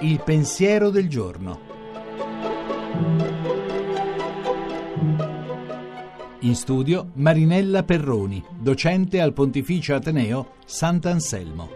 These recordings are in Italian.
Il pensiero del giorno. In studio Marinella Perroni, docente al Pontificio Ateneo Sant'Anselmo.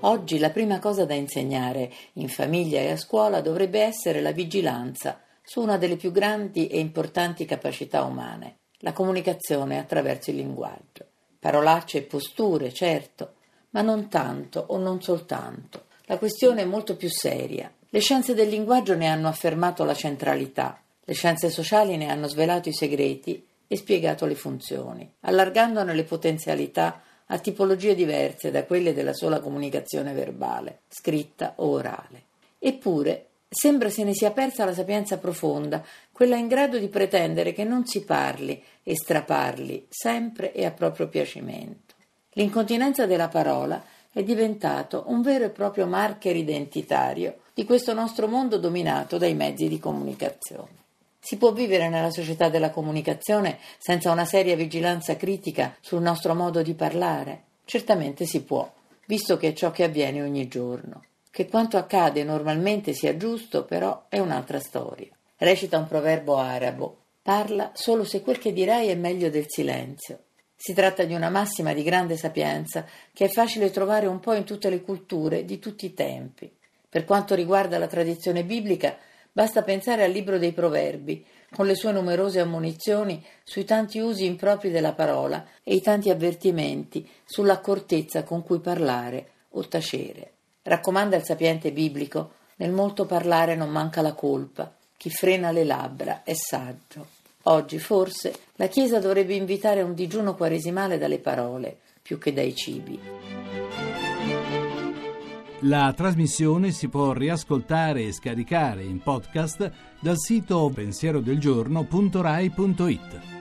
Oggi la prima cosa da insegnare in famiglia e a scuola dovrebbe essere la vigilanza su una delle più grandi e importanti capacità umane, la comunicazione attraverso il linguaggio. Parolacce e posture, certo, ma non tanto o non soltanto. La questione è molto più seria. Le scienze del linguaggio ne hanno affermato la centralità, le scienze sociali ne hanno svelato i segreti e spiegato le funzioni, allargandone le potenzialità a tipologie diverse da quelle della sola comunicazione verbale, scritta o orale. Eppure sembra se ne sia persa la sapienza profonda, quella in grado di pretendere che non si parli e straparli sempre e a proprio piacimento. L'incontinenza della parola è diventato un vero e proprio marker identitario di questo nostro mondo dominato dai mezzi di comunicazione. Si può vivere nella società della comunicazione senza una seria vigilanza critica sul nostro modo di parlare? Certamente si può, visto che è ciò che avviene ogni giorno. Che quanto accade normalmente sia giusto, però, è un'altra storia. Recita un proverbio arabo: Parla solo se quel che dirai è meglio del silenzio. Si tratta di una massima di grande sapienza che è facile trovare un po' in tutte le culture di tutti i tempi. Per quanto riguarda la tradizione biblica, basta pensare al libro dei Proverbi, con le sue numerose ammonizioni sui tanti usi impropri della parola e i tanti avvertimenti sull'accortezza con cui parlare o tacere. Raccomanda il sapiente biblico: nel molto parlare non manca la colpa, chi frena le labbra è saggio. Oggi, forse, la Chiesa dovrebbe invitare un digiuno quaresimale dalle parole più che dai cibi. La trasmissione si può riascoltare e scaricare in podcast dal sito pensierodelgiorno.rai.it.